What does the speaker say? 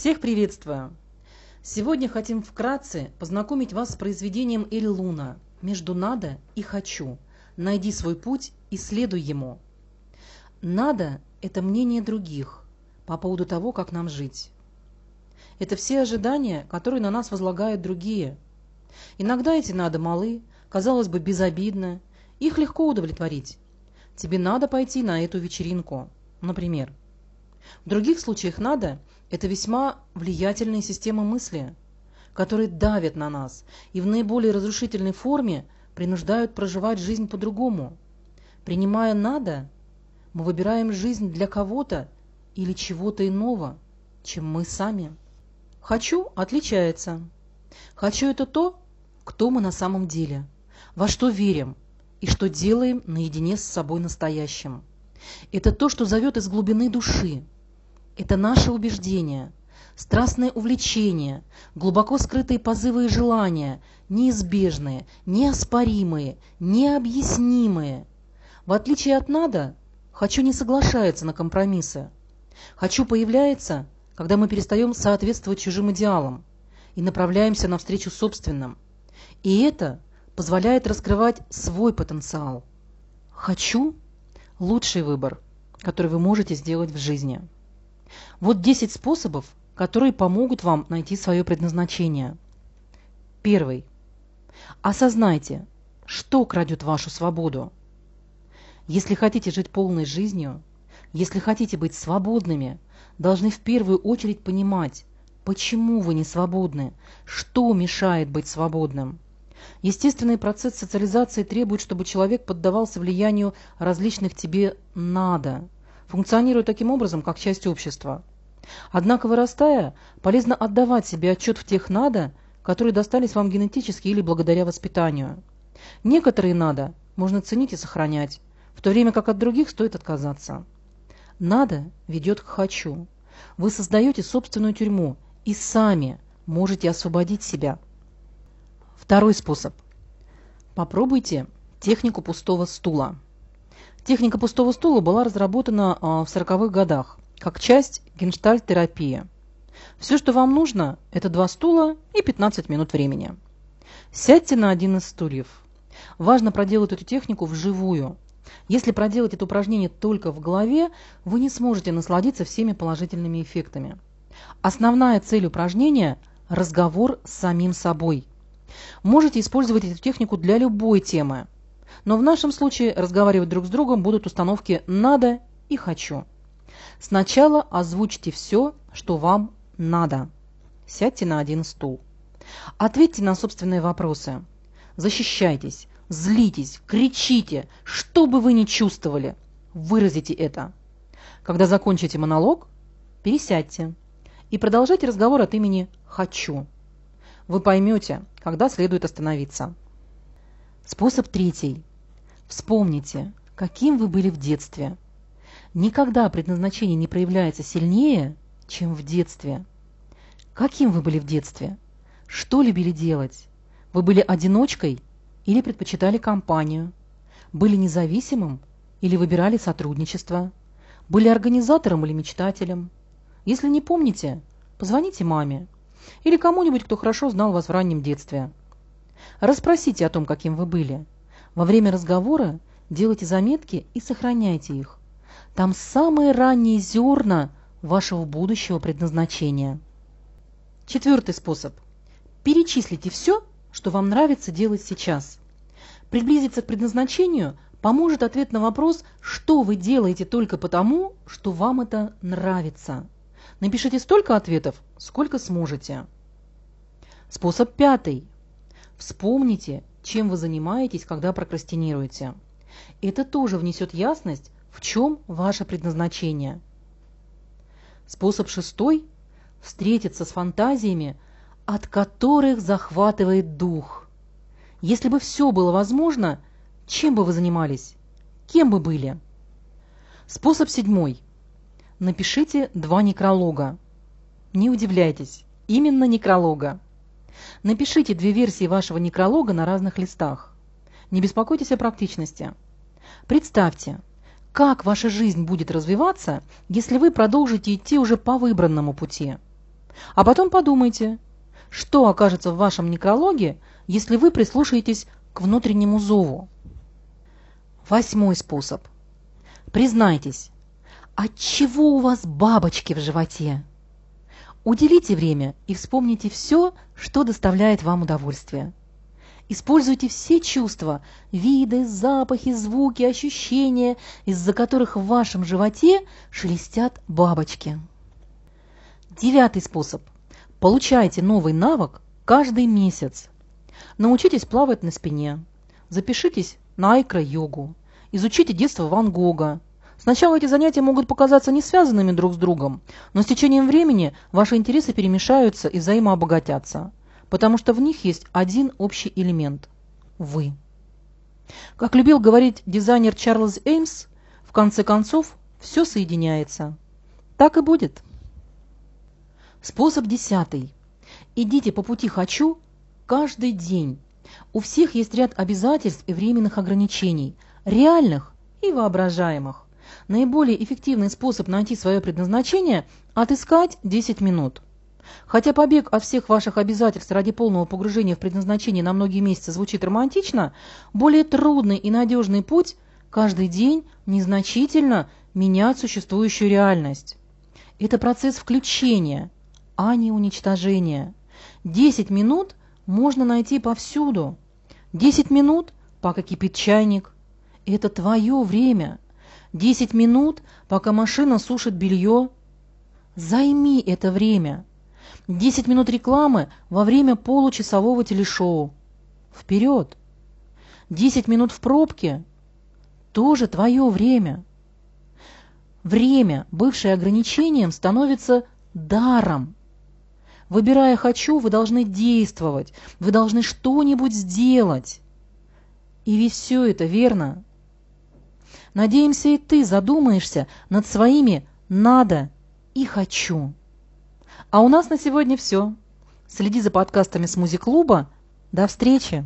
Всех приветствую! Сегодня хотим вкратце познакомить вас с произведением Эль Луна «Между надо и хочу». Найди свой путь и следуй ему. Надо – это мнение других по поводу того, как нам жить. Это все ожидания, которые на нас возлагают другие. Иногда эти надо малы, казалось бы, безобидны, их легко удовлетворить. Тебе надо пойти на эту вечеринку, например. В других случаях надо – это весьма влиятельные системы мысли, которые давят на нас и в наиболее разрушительной форме принуждают проживать жизнь по-другому. Принимая «надо», мы выбираем жизнь для кого-то или чего-то иного, чем мы сами. «Хочу» отличается. «Хочу» – это то, кто мы на самом деле, во что верим и что делаем наедине с собой настоящим. Это то, что зовет из глубины души – это наши убеждения, страстное увлечение, глубоко скрытые позывы и желания, неизбежные, неоспоримые, необъяснимые. В отличие от «надо», «хочу» не соглашается на компромиссы. «Хочу» появляется, когда мы перестаем соответствовать чужим идеалам и направляемся навстречу собственным. И это позволяет раскрывать свой потенциал. «Хочу» – лучший выбор, который вы можете сделать в жизни. Вот 10 способов, которые помогут вам найти свое предназначение. Первый. Осознайте, что крадет вашу свободу. Если хотите жить полной жизнью, если хотите быть свободными, должны в первую очередь понимать, почему вы не свободны, что мешает быть свободным. Естественный процесс социализации требует, чтобы человек поддавался влиянию различных тебе «надо», функционируя таким образом, как часть общества. Однако, вырастая, полезно отдавать себе отчет в тех «надо», которые достались вам генетически или благодаря воспитанию. Некоторые «надо» можно ценить и сохранять, в то время как от других стоит отказаться. «Надо» ведет к «хочу». Вы создаете собственную тюрьму и сами можете освободить себя. Второй способ. Попробуйте технику пустого стула. Техника пустого стула была разработана а, в 40-х годах как часть генштальт-терапии. Все, что вам нужно, это два стула и 15 минут времени. Сядьте на один из стульев. Важно проделать эту технику вживую. Если проделать это упражнение только в голове, вы не сможете насладиться всеми положительными эффектами. Основная цель упражнения – разговор с самим собой. Можете использовать эту технику для любой темы – но в нашем случае разговаривать друг с другом будут установки «надо» и «хочу». Сначала озвучьте все, что вам надо. Сядьте на один стул. Ответьте на собственные вопросы. Защищайтесь, злитесь, кричите, что бы вы ни чувствовали. Выразите это. Когда закончите монолог, пересядьте и продолжайте разговор от имени «хочу». Вы поймете, когда следует остановиться. Способ третий. Вспомните, каким вы были в детстве. Никогда предназначение не проявляется сильнее, чем в детстве. Каким вы были в детстве? Что любили делать? Вы были одиночкой или предпочитали компанию? Были независимым или выбирали сотрудничество? Были организатором или мечтателем? Если не помните, позвоните маме или кому-нибудь, кто хорошо знал вас в раннем детстве. Расспросите о том, каким вы были. Во время разговора делайте заметки и сохраняйте их. Там самые ранние зерна вашего будущего предназначения. Четвертый способ. Перечислите все, что вам нравится делать сейчас. Приблизиться к предназначению поможет ответ на вопрос, что вы делаете только потому, что вам это нравится. Напишите столько ответов, сколько сможете. Способ пятый. Вспомните, чем вы занимаетесь, когда прокрастинируете. Это тоже внесет ясность, в чем ваше предназначение. Способ шестой – встретиться с фантазиями, от которых захватывает дух. Если бы все было возможно, чем бы вы занимались? Кем бы были? Способ седьмой. Напишите два некролога. Не удивляйтесь, именно некролога. Напишите две версии вашего некролога на разных листах. Не беспокойтесь о практичности. Представьте, как ваша жизнь будет развиваться, если вы продолжите идти уже по выбранному пути. А потом подумайте, что окажется в вашем некрологе, если вы прислушаетесь к внутреннему зову. Восьмой способ. Признайтесь, от чего у вас бабочки в животе? Уделите время и вспомните все, что доставляет вам удовольствие. Используйте все чувства – виды, запахи, звуки, ощущения, из-за которых в вашем животе шелестят бабочки. Девятый способ. Получайте новый навык каждый месяц. Научитесь плавать на спине. Запишитесь на айкро-йогу. Изучите детство Ван Гога. Сначала эти занятия могут показаться не связанными друг с другом, но с течением времени ваши интересы перемешаются и взаимообогатятся потому что в них есть один общий элемент – вы. Как любил говорить дизайнер Чарльз Эймс, в конце концов все соединяется. Так и будет. Способ десятый. Идите по пути «хочу» каждый день. У всех есть ряд обязательств и временных ограничений, реальных и воображаемых. Наиболее эффективный способ найти свое предназначение – отыскать 10 минут – Хотя побег от всех ваших обязательств ради полного погружения в предназначение на многие месяцы звучит романтично, более трудный и надежный путь – каждый день незначительно менять существующую реальность. Это процесс включения, а не уничтожения. Десять минут можно найти повсюду. Десять минут, пока кипит чайник. Это твое время. Десять минут, пока машина сушит белье. Займи это время. Десять минут рекламы во время получасового телешоу. Вперед! Десять минут в пробке – тоже твое время. Время, бывшее ограничением, становится даром. Выбирая «хочу», вы должны действовать, вы должны что-нибудь сделать. И ведь все это верно. Надеемся, и ты задумаешься над своими «надо» и «хочу». А у нас на сегодня все. Следи за подкастами с Музик-клуба. До встречи!